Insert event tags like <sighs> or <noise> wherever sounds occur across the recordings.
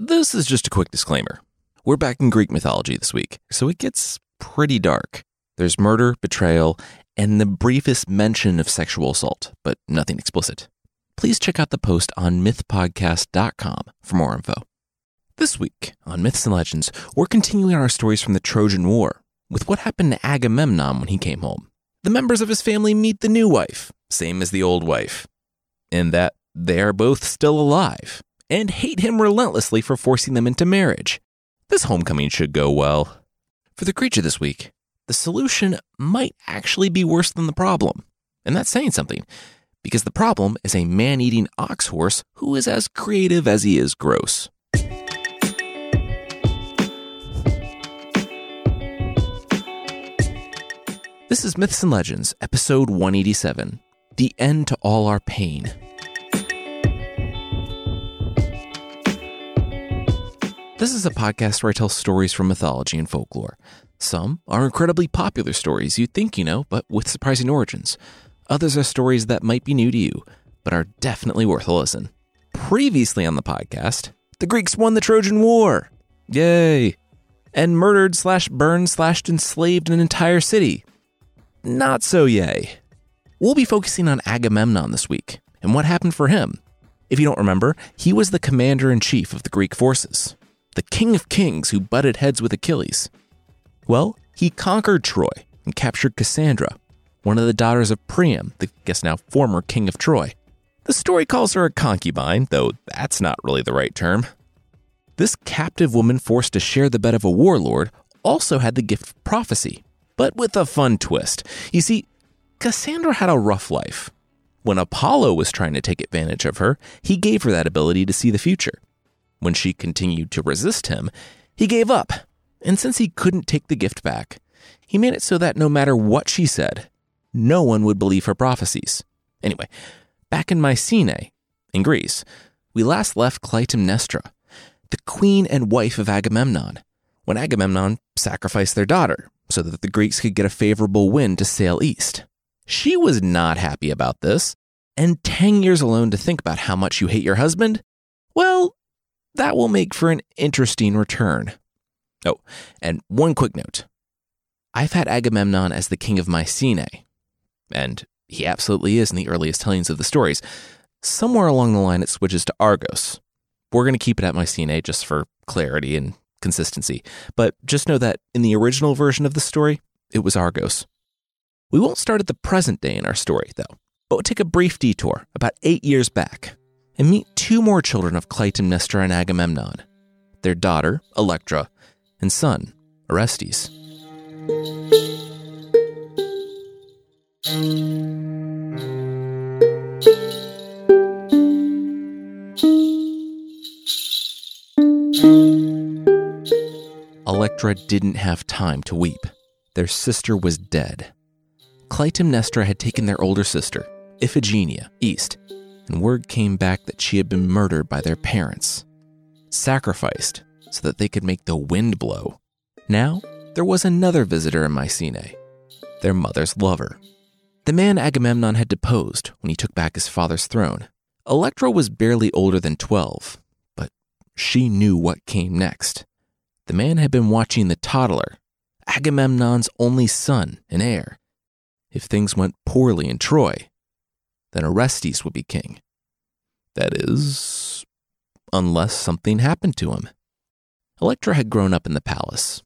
This is just a quick disclaimer. We're back in Greek mythology this week, so it gets pretty dark. There's murder, betrayal, and the briefest mention of sexual assault, but nothing explicit. Please check out the post on mythpodcast.com for more info. This week on Myths and Legends, we're continuing our stories from the Trojan War with what happened to Agamemnon when he came home. The members of his family meet the new wife, same as the old wife, in that they are both still alive and hate him relentlessly for forcing them into marriage. This homecoming should go well. For the creature this week, the solution might actually be worse than the problem. And that's saying something, because the problem is a man eating ox horse who is as creative as he is gross. This is Myths and Legends, episode 187 The End to All Our Pain. This is a podcast where I tell stories from mythology and folklore. Some are incredibly popular stories you'd think you know, but with surprising origins. Others are stories that might be new to you, but are definitely worth a listen. Previously on the podcast, the Greeks won the Trojan War. Yay! And murdered slash burned slash enslaved an entire city. Not so yay. We'll be focusing on Agamemnon this week and what happened for him. If you don't remember, he was the commander in chief of the Greek forces, the king of kings who butted heads with Achilles. Well, he conquered Troy and captured Cassandra, one of the daughters of Priam, the guess now former king of Troy. The story calls her a concubine, though that's not really the right term. This captive woman forced to share the bed of a warlord also had the gift of prophecy, but with a fun twist. You see, Cassandra had a rough life. When Apollo was trying to take advantage of her, he gave her that ability to see the future. When she continued to resist him, he gave up. And since he couldn't take the gift back, he made it so that no matter what she said, no one would believe her prophecies. Anyway, back in Mycenae, in Greece, we last left Clytemnestra, the queen and wife of Agamemnon, when Agamemnon sacrificed their daughter so that the Greeks could get a favorable wind to sail east. She was not happy about this, and 10 years alone to think about how much you hate your husband? Well, that will make for an interesting return. Oh, and one quick note I've had Agamemnon as the king of Mycenae, and he absolutely is in the earliest tellings of the stories. Somewhere along the line, it switches to Argos. We're going to keep it at Mycenae just for clarity and consistency. But just know that in the original version of the story, it was Argos. We won't start at the present day in our story, though, but we'll take a brief detour about eight years back and meet two more children of Clytemnestra and Agamemnon their daughter, Electra, and son, Orestes. Electra didn't have time to weep. Their sister was dead. Clytemnestra had taken their older sister, Iphigenia, east, and word came back that she had been murdered by their parents, sacrificed so that they could make the wind blow. Now, there was another visitor in Mycenae, their mother's lover. The man Agamemnon had deposed when he took back his father's throne. Electra was barely older than 12, but she knew what came next. The man had been watching the toddler, Agamemnon's only son and heir. If things went poorly in Troy, then Orestes would be king. That is, unless something happened to him. Electra had grown up in the palace.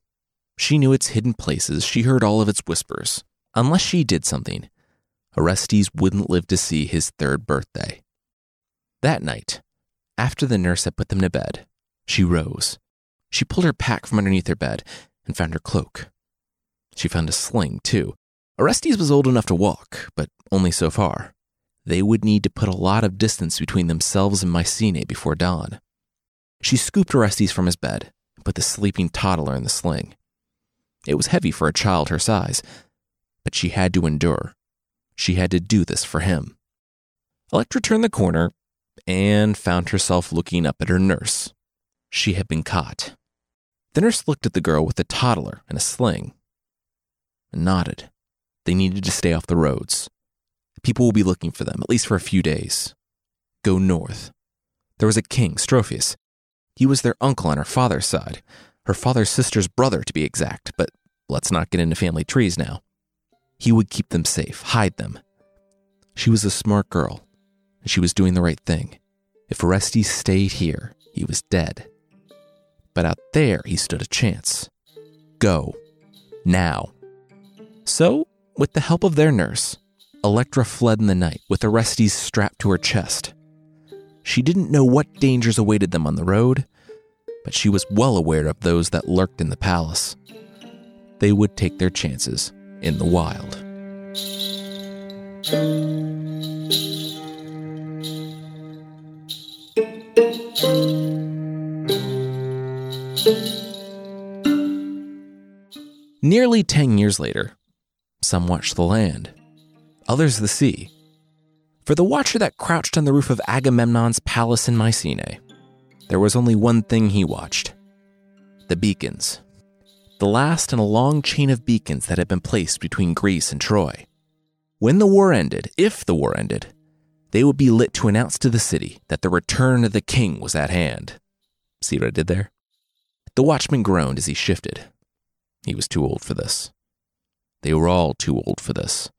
She knew its hidden places, she heard all of its whispers. Unless she did something, Orestes wouldn't live to see his third birthday. That night, after the nurse had put them to bed, she rose she pulled her pack from underneath her bed and found her cloak. She found a sling, too. Orestes was old enough to walk, but only so far. They would need to put a lot of distance between themselves and Mycenae before dawn. She scooped Orestes from his bed and put the sleeping toddler in the sling. It was heavy for a child her size, but she had to endure. She had to do this for him. Electra turned the corner and found herself looking up at her nurse. She had been caught. The nurse looked at the girl with the toddler and a sling and nodded. They needed to stay off the roads. People will be looking for them, at least for a few days. Go north. There was a king, Strophius. He was their uncle on her father's side, her father's sister's brother to be exact, but let's not get into family trees now. He would keep them safe, hide them. She was a smart girl, and she was doing the right thing. If Orestes stayed here, he was dead. But out there, he stood a chance. Go. Now. So, with the help of their nurse, Electra fled in the night with Orestes strapped to her chest. She didn't know what dangers awaited them on the road, but she was well aware of those that lurked in the palace. They would take their chances in the wild. Nearly 10 years later, some watched the land, others the sea. For the watcher that crouched on the roof of Agamemnon's palace in Mycenae, there was only one thing he watched the beacons. The last in a long chain of beacons that had been placed between Greece and Troy. When the war ended, if the war ended, they would be lit to announce to the city that the return of the king was at hand. See what I did there? The watchman groaned as he shifted. He was too old for this. They were all too old for this.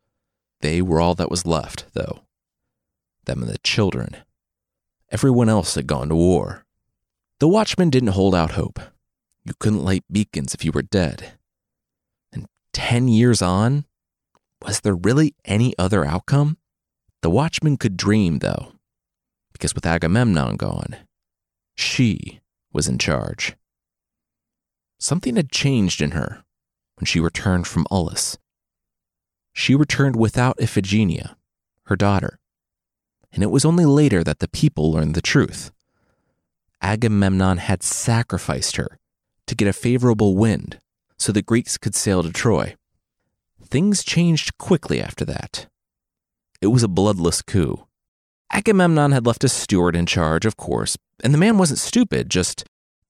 They were all that was left, though. Them and the children. Everyone else had gone to war. The watchman didn't hold out hope. You couldn't light beacons if you were dead. And 10 years on, was there really any other outcome? The watchman could dream, though, because with Agamemnon gone, she was in charge. Something had changed in her when she returned from Aulis. She returned without Iphigenia, her daughter, and it was only later that the people learned the truth. Agamemnon had sacrificed her to get a favorable wind so the Greeks could sail to Troy. Things changed quickly after that. It was a bloodless coup. Agamemnon had left a steward in charge, of course, and the man wasn't stupid, just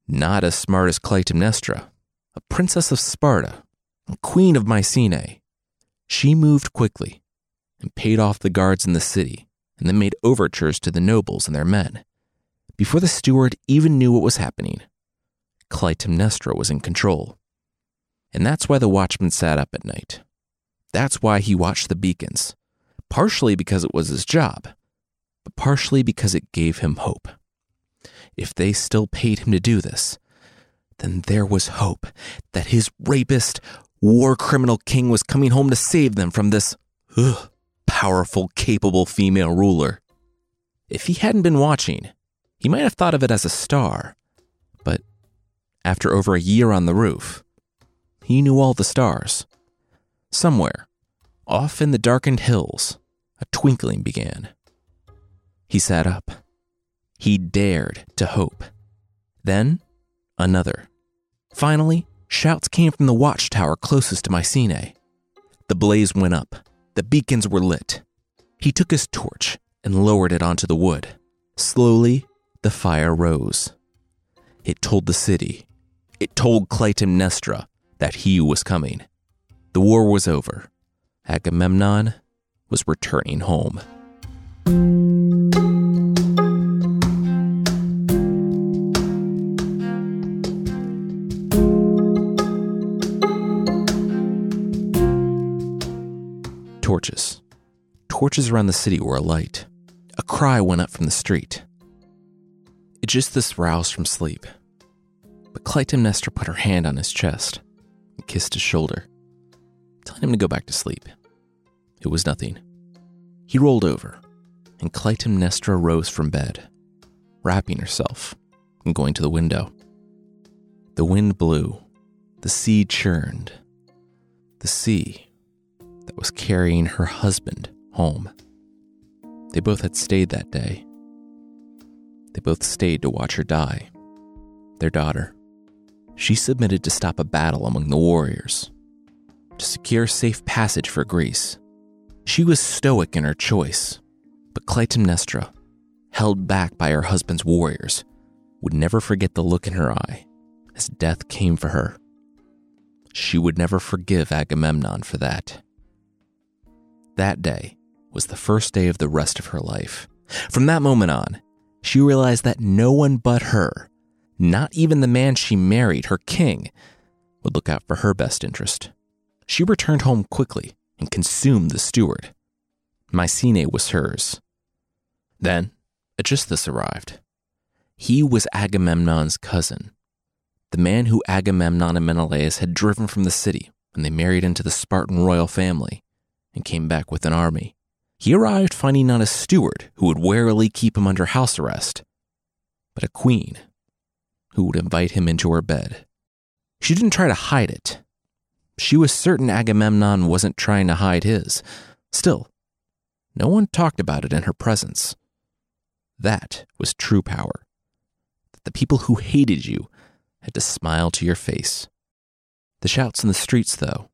not as smart as Clytemnestra, a princess of Sparta, queen of Mycenae. She moved quickly and paid off the guards in the city, and then made overtures to the nobles and their men. Before the steward even knew what was happening, Clytemnestra was in control. And that's why the watchman sat up at night. That's why he watched the beacons, partially because it was his job, but partially because it gave him hope. If they still paid him to do this, then there was hope that his rapist, war criminal king was coming home to save them from this ugh, powerful, capable female ruler. If he hadn't been watching, he might have thought of it as a star, but after over a year on the roof, he knew all the stars. Somewhere, off in the darkened hills, a twinkling began. He sat up. He dared to hope. Then, another. Finally, shouts came from the watchtower closest to Mycenae. The blaze went up. The beacons were lit. He took his torch and lowered it onto the wood. Slowly, the fire rose. It told the city, it told Clytemnestra that he was coming. The war was over. Agamemnon was returning home. Torches. Torches around the city were alight. A cry went up from the street. Aegisthus roused from sleep, but Clytemnestra put her hand on his chest and kissed his shoulder, telling him to go back to sleep. It was nothing. He rolled over, and Clytemnestra rose from bed, wrapping herself and going to the window. The wind blew, the sea churned. The sea that was carrying her husband home. They both had stayed that day. They both stayed to watch her die, their daughter. She submitted to stop a battle among the warriors, to secure safe passage for Greece. She was stoic in her choice, but Clytemnestra, held back by her husband's warriors, would never forget the look in her eye as death came for her. She would never forgive Agamemnon for that. That day was the first day of the rest of her life. From that moment on, she realized that no one but her, Not even the man she married, her king, would look out for her best interest. She returned home quickly and consumed the steward. Mycenae was hers. Then Aegisthus arrived. He was Agamemnon's cousin, the man who Agamemnon and Menelaus had driven from the city when they married into the Spartan royal family and came back with an army. He arrived finding not a steward who would warily keep him under house arrest, but a queen who would invite him into her bed. She didn't try to hide it. She was certain Agamemnon wasn't trying to hide his. Still, no one talked about it in her presence. That was true power. That The people who hated you had to smile to your face. The shouts in the streets, though,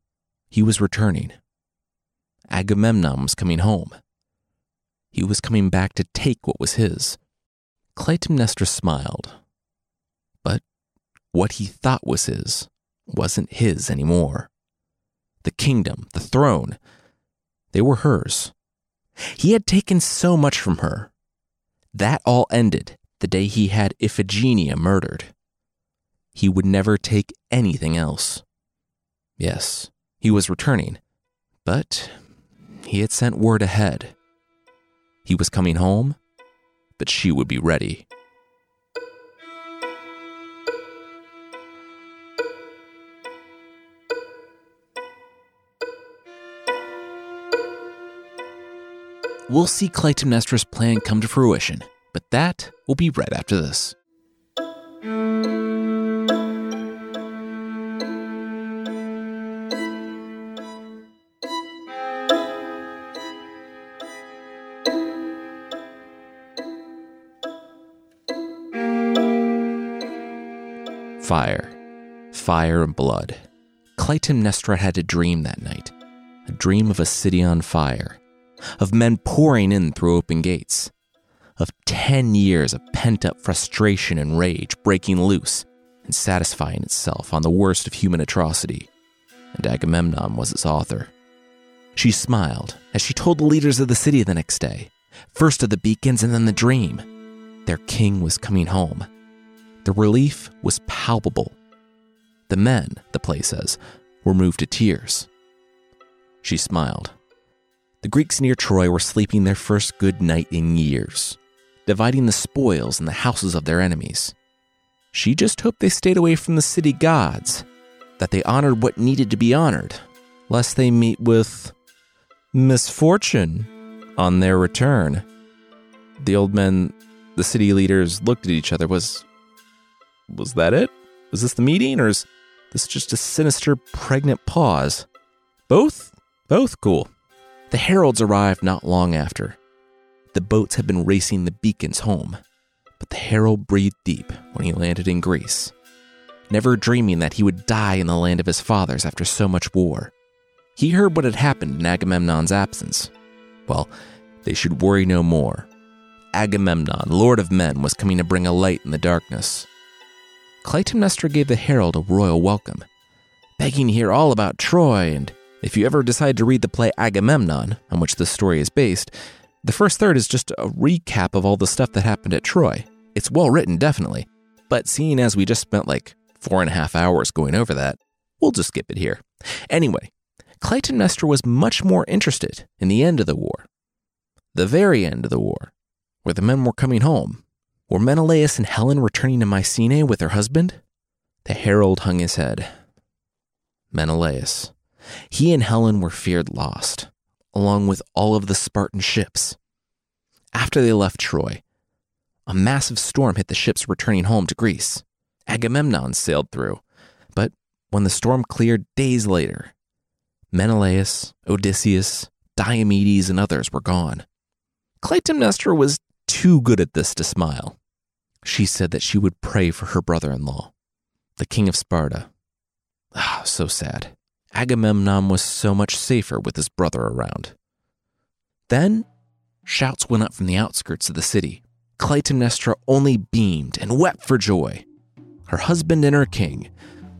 he was returning. Agamemnon was coming home. He was coming back to take what was his. Clytemnestra smiled. But what he thought was his wasn't his anymore. The kingdom, the throne, they were hers. He had taken so much from her. That all ended the day he had Iphigenia murdered. He would never take anything else. Yes, he was returning, but he had sent word ahead. He was coming home, but she would be ready. We'll see Clytemnestra's plan come to fruition, but that will be right after this. Fire. Fire and blood. Clytemnestra had a dream that night. A dream of a city on fire. Of men pouring in through open gates. Of 10 years of pent up frustration and rage breaking loose and satisfying itself on the worst of human atrocity. And Agamemnon was its author. She smiled as she told the leaders of the city the next day, first of the beacons and then the dream. Their king was coming home the relief was palpable. The men, the play says, were moved to tears. She smiled. The Greeks near Troy were sleeping their first good night in years, dividing the spoils in the houses of their enemies. She just hoped they stayed away from the city gods, that they honored what needed to be honored, lest they meet with misfortune on their return. The old men, the city leaders, looked at each other. Was was that it? Was this the meeting, or is this just a sinister, pregnant pause? Both? Both cool. The heralds arrived not long after. The boats had been racing the beacons home, but the herald breathed deep when he landed in Greece, never dreaming that he would die in the land of his fathers after so much war. He heard what had happened in Agamemnon's absence. Well, they should worry no more. Agamemnon, Lord of Men, was coming to bring a light in the darkness. Clytemnestra gave the herald a royal welcome, begging to hear all about Troy, and if you ever decide to read the play Agamemnon, on which this story is based, the first third is just a recap of all the stuff that happened at Troy. It's well written, definitely, but seeing as we just spent like four and a half hours going over that, we'll just skip it here. Anyway, Clytemnestra was much more interested in the end of the war, the very end of the war, where the men were coming home were Menelaus and Helen returning to Mycenae with her husband? The herald hung his head. Menelaus. He and Helen were feared lost, along with all of the Spartan ships. After they left Troy, a massive storm hit the ships returning home to Greece. Agamemnon sailed through, but when the storm cleared days later, Menelaus, Odysseus, Diomedes, and others were gone. Clytemnestra was too good at this to smile. She said that she would pray for her brother in law, the king of Sparta. Ah, so sad. Agamemnon was so much safer with his brother around. Then, shouts went up from the outskirts of the city. Clytemnestra only beamed and wept for joy. Her husband and her king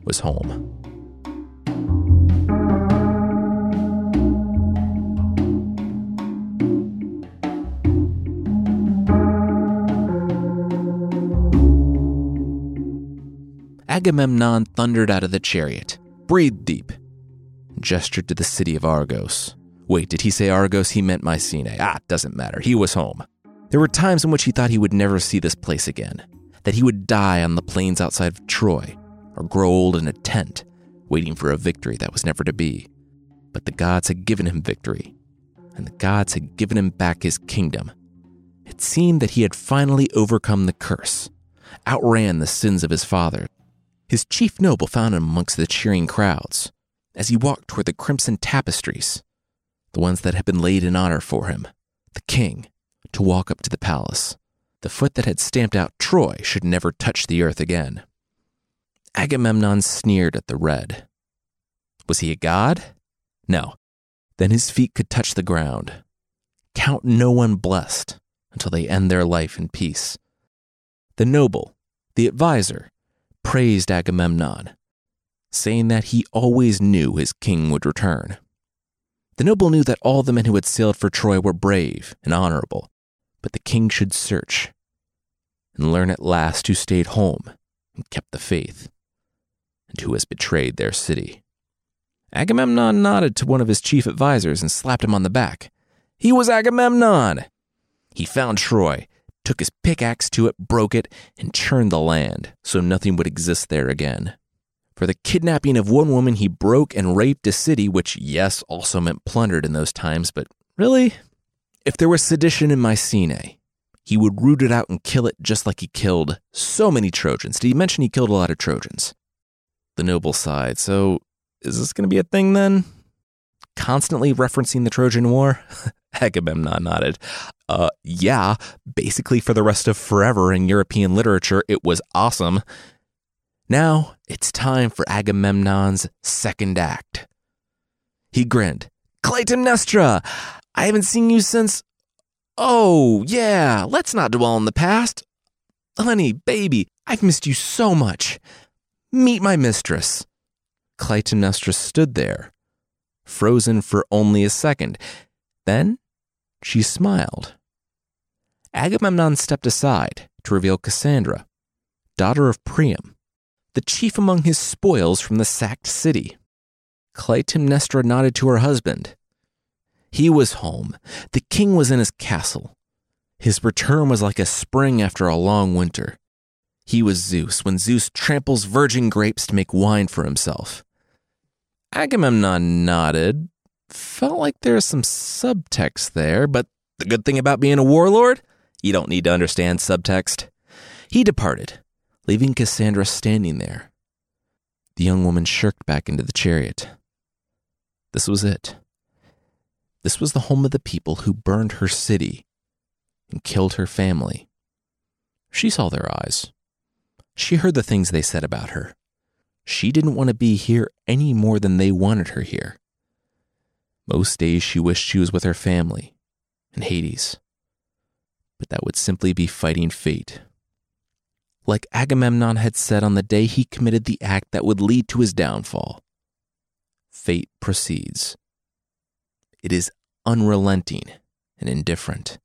was home. Agamemnon thundered out of the chariot, breathed deep, gestured to the city of Argos. Wait, did he say Argos? He meant Mycenae. Ah, doesn't matter. He was home. There were times in which he thought he would never see this place again, that he would die on the plains outside of Troy, or grow old in a tent, waiting for a victory that was never to be. But the gods had given him victory, and the gods had given him back his kingdom. It seemed that he had finally overcome the curse, outran the sins of his father. His chief noble found him amongst the cheering crowds as he walked toward the crimson tapestries the ones that had been laid in honor for him, the king, to walk up to the palace. The foot that had stamped out Troy should never touch the earth again. Agamemnon sneered at the red. Was he a god? No. Then his feet could touch the ground. Count no one blessed until they end their life in peace. The noble, the adviser, praised Agamemnon, saying that he always knew his king would return. The noble knew that all the men who had sailed for Troy were brave and honorable, but the king should search and learn at last who stayed home and kept the faith, and who has betrayed their city. Agamemnon nodded to one of his chief advisers and slapped him on the back. He was Agamemnon! He found Troy, took his pickaxe to it, broke it, and churned the land so nothing would exist there again. For the kidnapping of one woman, he broke and raped a city, which, yes, also meant plundered in those times, but really? If there was sedition in Mycenae, he would root it out and kill it just like he killed so many Trojans. Did he mention he killed a lot of Trojans? The noble sighed. So, is this going to be a thing then? Constantly referencing the Trojan War? <laughs> Agamemnon nodded. Uh, yeah, basically for the rest of forever in European literature, it was awesome. Now it's time for Agamemnon's second act. He grinned. Clytemnestra, I haven't seen you since. Oh, yeah, let's not dwell on the past. Honey, baby, I've missed you so much. Meet my mistress. Clytemnestra stood there, frozen for only a second. Then she smiled. Agamemnon stepped aside to reveal Cassandra, daughter of Priam the chief among his spoils from the sacked city. Clytemnestra nodded to her husband. He was home. The king was in his castle. His return was like a spring after a long winter. He was Zeus when Zeus tramples virgin grapes to make wine for himself. Agamemnon nodded, felt like there was some subtext there, but the good thing about being a warlord, you don't need to understand subtext. He departed, leaving Cassandra standing there. The young woman shirked back into the chariot. This was it. This was the home of the people who burned her city and killed her family. She saw their eyes. She heard the things they said about her. She didn't want to be here any more than they wanted her here. Most days she wished she was with her family in Hades. But that would simply be fighting fate like Agamemnon had said on the day he committed the act that would lead to his downfall. Fate proceeds. It is unrelenting and indifferent,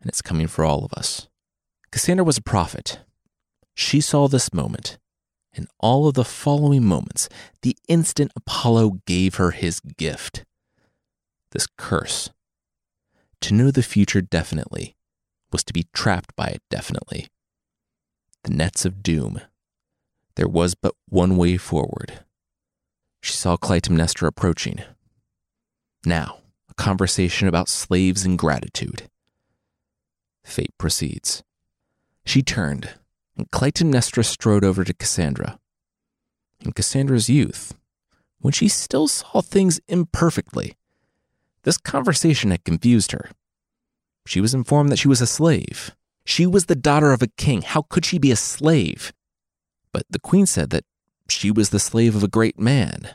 and it's coming for all of us. Cassandra was a prophet. She saw this moment and all of the following moments the instant Apollo gave her his gift. This curse. To know the future definitely was to be trapped by it definitely the nets of doom. There was but one way forward. She saw Clytemnestra approaching. Now, a conversation about slaves and gratitude. Fate proceeds. She turned, and Clytemnestra strode over to Cassandra. In Cassandra's youth, when she still saw things imperfectly, this conversation had confused her. She was informed that she was a slave, she was the daughter of a king. How could she be a slave? But the queen said that she was the slave of a great man.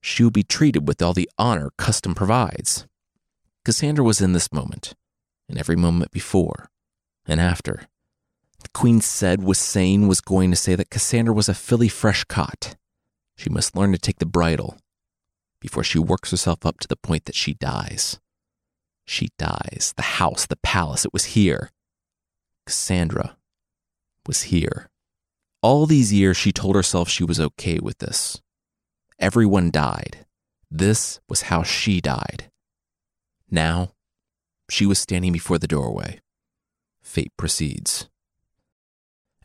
She would be treated with all the honor custom provides. Cassandra was in this moment, and every moment before and after. Queen said was saying was going to say that Cassandra was a filly fresh caught. She must learn to take the bridle before she works herself up to the point that she dies. She dies. The house, the palace, it was here. Cassandra was here, All these years, she told herself she was okay with this. Everyone died. This was how she died. Now, she was standing before the doorway. Fate proceeds.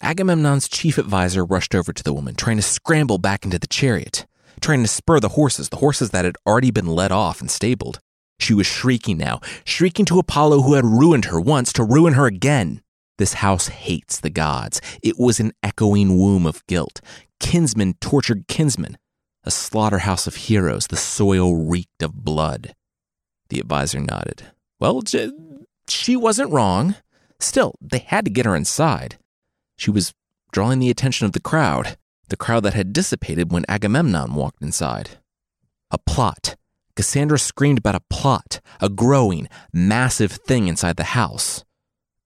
Agamemnon's chief advisor rushed over to the woman, trying to scramble back into the chariot, trying to spur the horses, the horses that had already been led off and stabled. She was shrieking now, shrieking to Apollo who had ruined her once to ruin her again. This house hates the gods. It was an echoing womb of guilt. Kinsmen tortured kinsmen. A slaughterhouse of heroes. The soil reeked of blood. The advisor nodded. Well, she wasn't wrong. Still, they had to get her inside. She was drawing the attention of the crowd, the crowd that had dissipated when Agamemnon walked inside. A plot. Cassandra screamed about a plot, a growing, massive thing inside the house.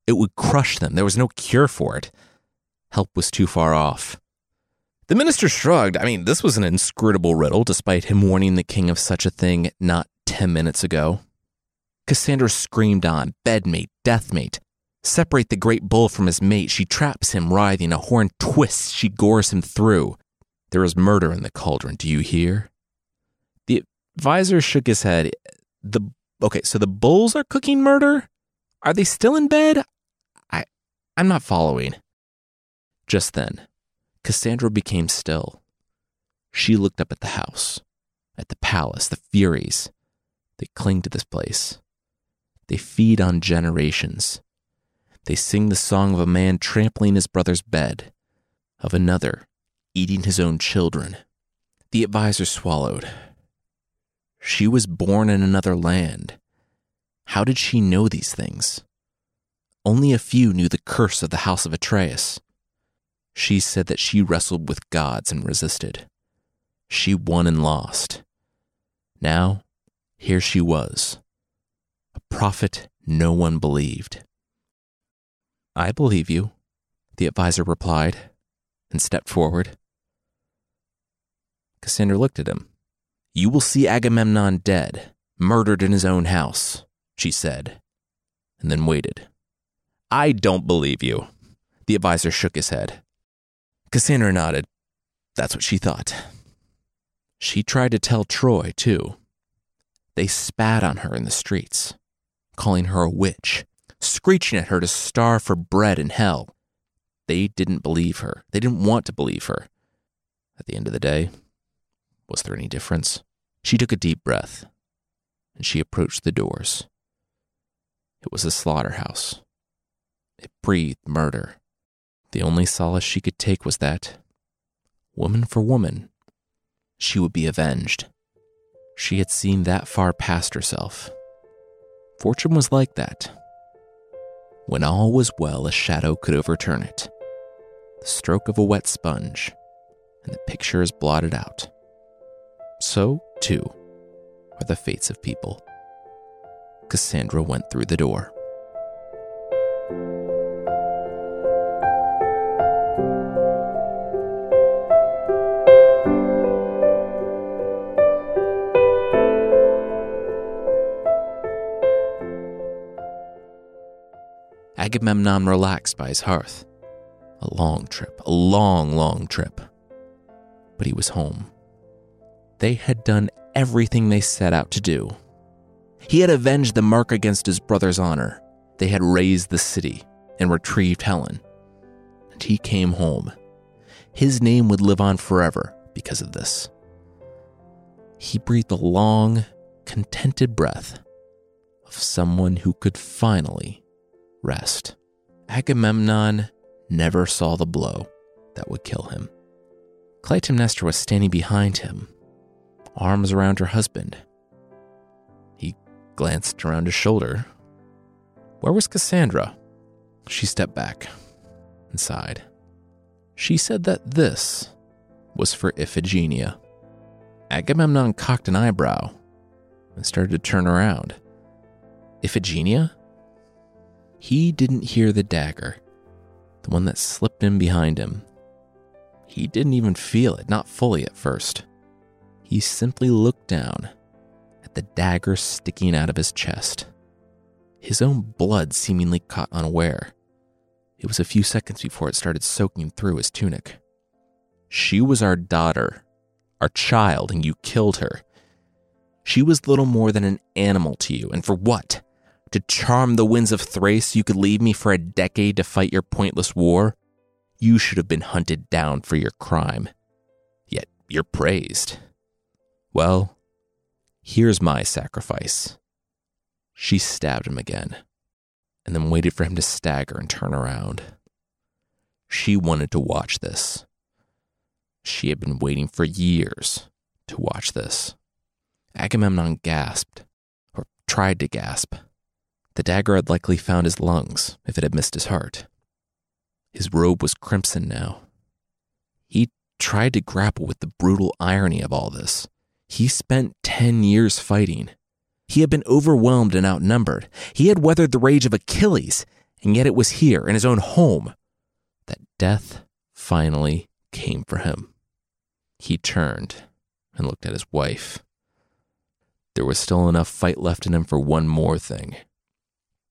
It would crush them. There was no cure for it. Help was too far off. The minister shrugged. I mean, this was an inscrutable riddle, despite him warning the king of such a thing not 10 minutes ago. Cassandra screamed on, bedmate, deathmate. Separate the great bull from his mate. She traps him, writhing. A horn twists. She gores him through. There is murder in the cauldron. Do you hear? The advisor shook his head. The okay, so the bulls are cooking murder? Are they still in bed? I I'm not following. Just then, Cassandra became still. She looked up at the house, at the palace, the Furies. They cling to this place. They feed on generations. They sing the song of a man trampling his brother's bed, of another eating his own children. The advisor swallowed. She was born in another land. How did she know these things? Only a few knew the curse of the house of Atreus. She said that she wrestled with gods and resisted. She won and lost. Now, here she was, a prophet no one believed. I believe you, the advisor replied, and stepped forward. Cassandra looked at him. You will see Agamemnon dead, murdered in his own house, she said, and then waited. I don't believe you. The advisor shook his head. Cassandra nodded. That's what she thought. She tried to tell Troy, too. They spat on her in the streets, calling her a witch screeching at her to starve for bread in hell. They didn't believe her. They didn't want to believe her. At the end of the day, was there any difference? She took a deep breath and she approached the doors. It was a slaughterhouse. It breathed murder. The only solace she could take was that, woman for woman, she would be avenged. She had seen that far past herself. Fortune was like that. When all was well, a shadow could overturn it. The stroke of a wet sponge, and the picture is blotted out. So, too, are the fates of people. Cassandra went through the door. Agamemnon relaxed by his hearth. A long trip, a long, long trip. But he was home. They had done everything they set out to do. He had avenged the mark against his brother's honor. They had razed the city and retrieved Helen. And he came home. His name would live on forever because of this. He breathed a long, contented breath of someone who could finally rest. Agamemnon never saw the blow that would kill him. Clytemnestra was standing behind him, arms around her husband. He glanced around his shoulder. Where was Cassandra? She stepped back and sighed. She said that this was for Iphigenia. Agamemnon cocked an eyebrow and started to turn around. Iphigenia? He didn't hear the dagger, the one that slipped in behind him. He didn't even feel it, not fully at first. He simply looked down at the dagger sticking out of his chest. His own blood seemingly caught unaware. It was a few seconds before it started soaking through his tunic. She was our daughter, our child, and you killed her. She was little more than an animal to you, and for what? To charm the winds of Thrace, you could leave me for a decade to fight your pointless war? You should have been hunted down for your crime. Yet you're praised. Well, here's my sacrifice. She stabbed him again, and then waited for him to stagger and turn around. She wanted to watch this. She had been waiting for years to watch this. Agamemnon gasped, or tried to gasp. The dagger had likely found his lungs if it had missed his heart. His robe was crimson now. He tried to grapple with the brutal irony of all this. He spent 10 years fighting. He had been overwhelmed and outnumbered. He had weathered the rage of Achilles, and yet it was here, in his own home, that death finally came for him. He turned and looked at his wife. There was still enough fight left in him for one more thing.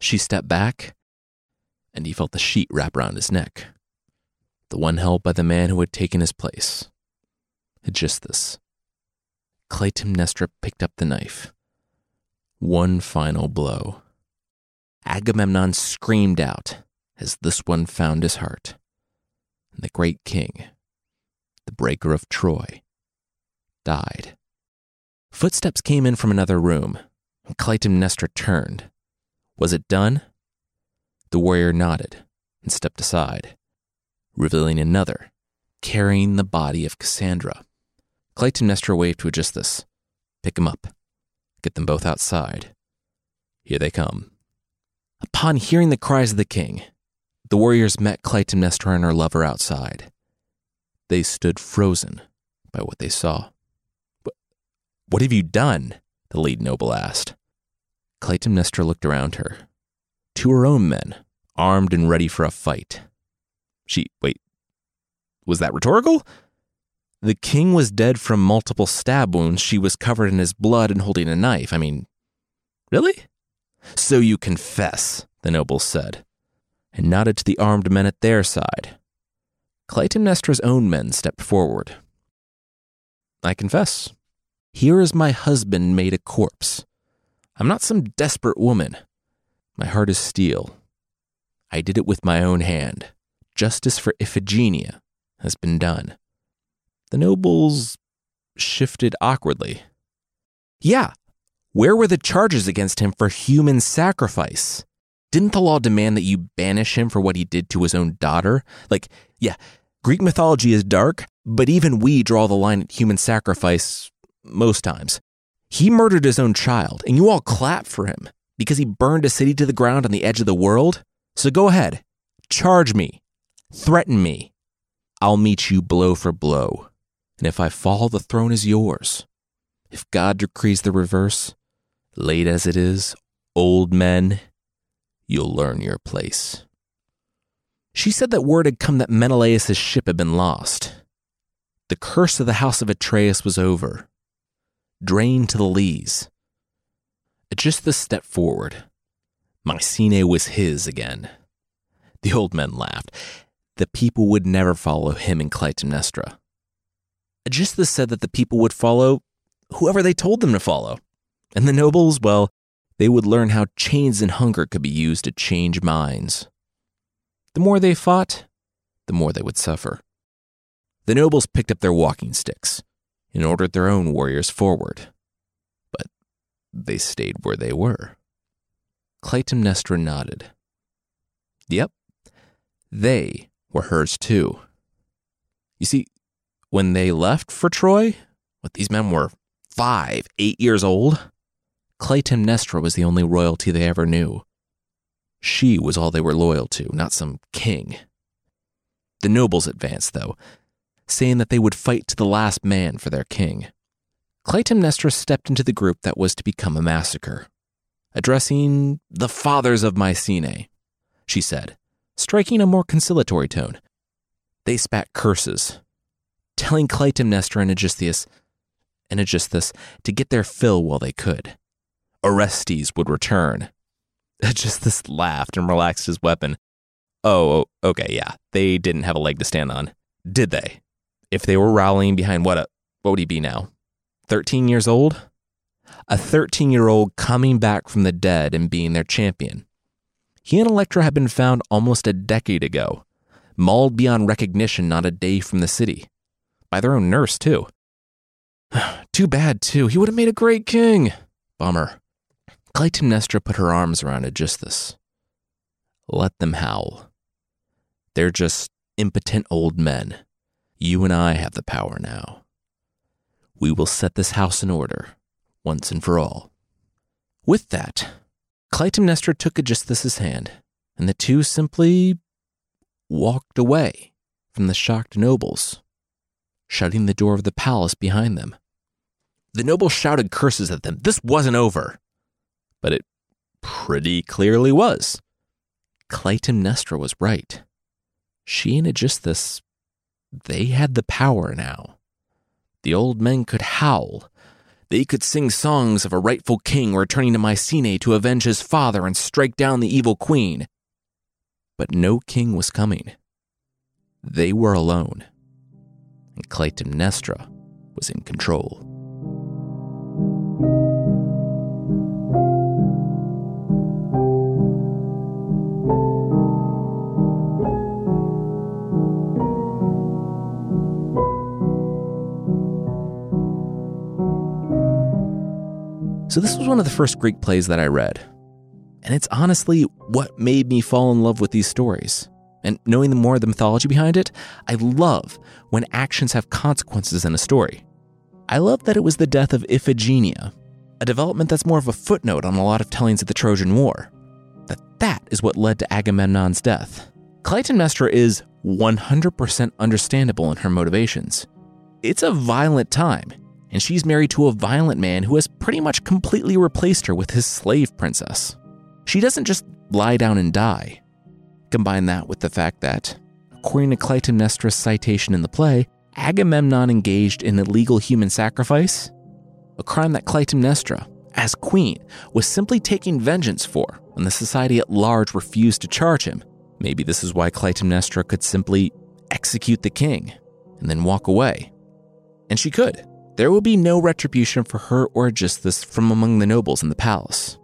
She stepped back, and he felt the sheet wrap around his neck. The one held by the man who had taken his place. Aegisthus. Clytemnestra picked up the knife. One final blow. Agamemnon screamed out as this one found his heart. And the great king, the breaker of Troy, died. Footsteps came in from another room, and Clytemnestra turned. Was it done? The warrior nodded and stepped aside, revealing another, carrying the body of Cassandra. Clytemnestra waved to Aegisthus. Pick him up. Get them both outside. Here they come. Upon hearing the cries of the king, the warriors met Clytemnestra and her lover outside. They stood frozen by what they saw. What have you done? the lead noble asked. Clytemnestra looked around her. To her own men, armed and ready for a fight. She, wait, was that rhetorical? The king was dead from multiple stab wounds. She was covered in his blood and holding a knife. I mean, really? So you confess, the nobles said, and nodded to the armed men at their side. Clytemnestra's own men stepped forward. I confess, here is my husband made a corpse. I'm not some desperate woman. My heart is steel. I did it with my own hand. Justice for Iphigenia has been done. The nobles shifted awkwardly. Yeah, where were the charges against him for human sacrifice? Didn't the law demand that you banish him for what he did to his own daughter? Like, yeah, Greek mythology is dark, but even we draw the line at human sacrifice most times. He murdered his own child, and you all clap for him because he burned a city to the ground on the edge of the world. So go ahead, charge me, threaten me. I'll meet you blow for blow. And if I fall, the throne is yours. If God decrees the reverse, late as it is, old men, you'll learn your place. She said that word had come that Menelaus' ship had been lost. The curse of the house of Atreus was over drained to the lees. Just the step forward. Mycenae was his again. The old men laughed. The people would never follow him and Clytemnestra. Aegisthus said that the people would follow whoever they told them to follow. And the nobles, well, they would learn how chains and hunger could be used to change minds. The more they fought, the more they would suffer. The nobles picked up their walking sticks and ordered their own warriors forward. But they stayed where they were. Clytemnestra nodded. Yep, they were hers too. You see, when they left for Troy, what these men were five, eight years old, Clytemnestra was the only royalty they ever knew. She was all they were loyal to, not some king. The nobles advanced, though, saying that they would fight to the last man for their king. Clytemnestra stepped into the group that was to become a massacre. Addressing the fathers of Mycenae, she said, striking a more conciliatory tone. They spat curses, telling Clytemnestra and Aegisthus, and Aegisthus to get their fill while they could. Orestes would return. Aegisthus laughed and relaxed his weapon. Oh, okay, yeah, they didn't have a leg to stand on, did they? If they were rallying behind what a, what would he be now? 13 years old? A 13 year old coming back from the dead and being their champion. He and Electra had been found almost a decade ago, mauled beyond recognition not a day from the city. By their own nurse, too. <sighs> Too bad, too. He would have made a great king. Bummer. Clytemnestra put her arms around Aegisthus. Let them howl. They're just impotent old men. You and I have the power now. We will set this house in order, once and for all. With that, Clytemnestra took Aegisthus's hand, and the two simply walked away from the shocked nobles, shutting the door of the palace behind them. The nobles shouted curses at them. This wasn't over. But it pretty clearly was. Clytemnestra was right. She and Aegisthus, they had the power now. The old men could howl. They could sing songs of a rightful king returning to Mycenae to avenge his father and strike down the evil queen. But no king was coming. They were alone. And Clytemnestra was in control. So, this was one of the first Greek plays that I read. And it's honestly what made me fall in love with these stories. And knowing the more of the mythology behind it, I love when actions have consequences in a story. I love that it was the death of Iphigenia, a development that's more of a footnote on a lot of tellings of the Trojan War. That that is what led to Agamemnon's death. Clytemnestra is 100% understandable in her motivations. It's a violent time, and she's married to a violent man who has pretty much completely replaced her with his slave princess. She doesn't just lie down and die. Combine that with the fact that, according to Clytemnestra's citation in the play, Agamemnon engaged in illegal human sacrifice, a crime that Clytemnestra, as queen, was simply taking vengeance for when the society at large refused to charge him. Maybe this is why Clytemnestra could simply execute the king and then walk away. And she could. There will be no retribution for her or Aegisthus from among the nobles in the palace.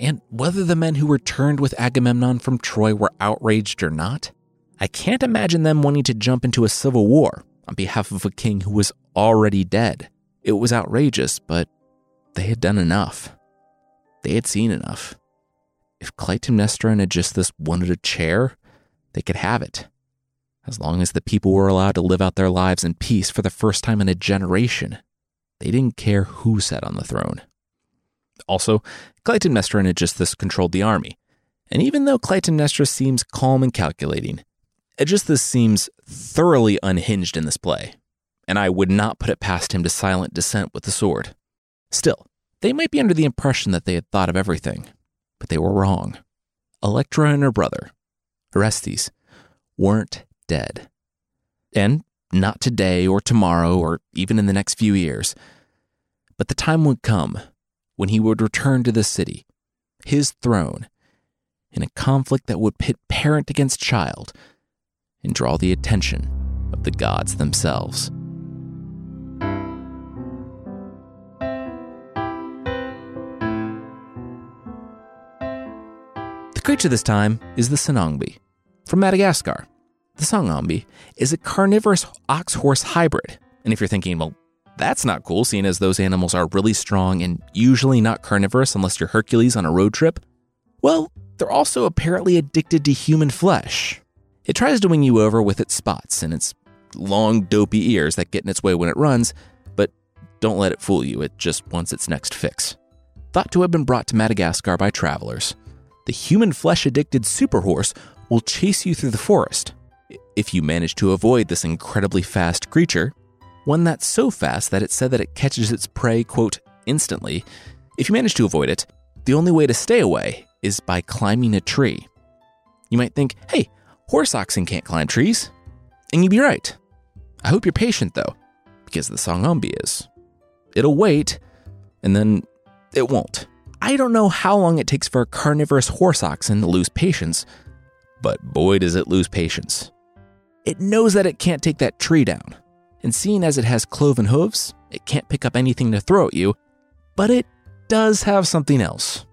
And whether the men who returned with Agamemnon from Troy were outraged or not, I can't imagine them wanting to jump into a civil war on behalf of a king who was already dead. It was outrageous, but they had done enough. They had seen enough. If Clytemnestra and Aegisthus wanted a chair, they could have it as long as the people were allowed to live out their lives in peace for the first time in a generation. They didn't care who sat on the throne. Also, Clytemnestra and Aegisthus controlled the army. And even though Clytemnestra seems calm and calculating, Aegisthus seems thoroughly unhinged in this play, and I would not put it past him to silent dissent with the sword. Still, they might be under the impression that they had thought of everything, but they were wrong. Electra and her brother, Orestes, weren't dead. And not today or tomorrow or even in the next few years. But the time would come when he would return to the city, his throne, in a conflict that would pit parent against child and draw the attention of the gods themselves. The creature this time is the Songomby from Madagascar. The Songomby is a carnivorous ox horse hybrid. And if you're thinking, well, that's not cool, seeing as those animals are really strong and usually not carnivorous unless you're Hercules on a road trip, well, they're also apparently addicted to human flesh. It tries to wing you over with its spots and its long, dopey ears that get in its way when it runs, but don't let it fool you, it just wants its next fix. Thought to have been brought to Madagascar by travelers, the human flesh addicted superhorse will chase you through the forest, if you manage to avoid this incredibly fast creature, one that's so fast that it said that it catches its prey, quote, instantly, if you manage to avoid it, the only way to stay away is by climbing a tree. You might think, hey, horse oxen can't climb trees. And you'd be right. I hope you're patient though, because the Songomby is. It'll wait, and then it won't. I don't know how long it takes for a carnivorous horse oxen to lose patience, but boy does it lose patience. It knows that it can't take that tree down. and seeing as it has cloven hooves, it can't pick up anything to throw at you, but it does have something else.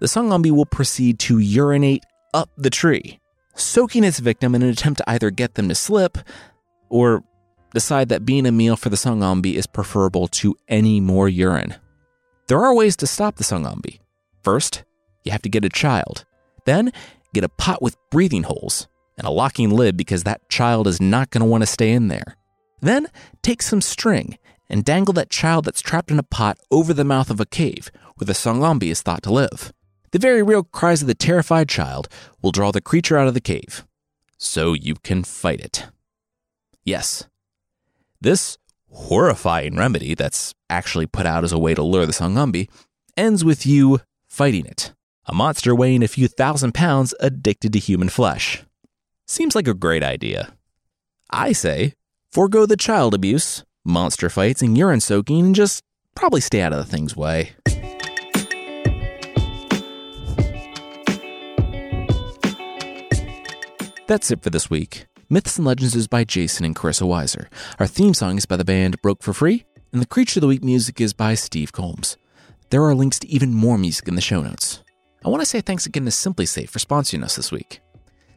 The Songomby will proceed to urinate up the tree, soaking its victim in an attempt to either get them to slip or decide that being a meal for the Songomby is preferable to any more urine. There are ways to stop the Songomby. First, you have to get a child. Then, get a pot with breathing holes and a locking lid because that child is not going to want to stay in there. Then, take some string and dangle that child that's trapped in a pot over the mouth of a cave where the Songomby is thought to live. The very real cries of the terrified child will draw the creature out of the cave, so you can fight it. Yes, this horrifying remedy that's actually put out as a way to lure the Songomby ends with you fighting it. A monster weighing a few thousand pounds addicted to human flesh. Seems like a great idea. I say, forego the child abuse, monster fights, and urine soaking, and just probably stay out of the thing's way. That's it for this week. Myths and Legends is by Jason and Carissa Weiser. Our theme song is by the band Broke for Free, and the Creature of the Week music is by Steve Combs. There are links to even more music in the show notes. I want to say thanks again to SimpliSafe for sponsoring us this week.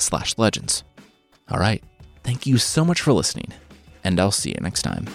slash legends. All right, thank you so much for listening, and I'll see you next time.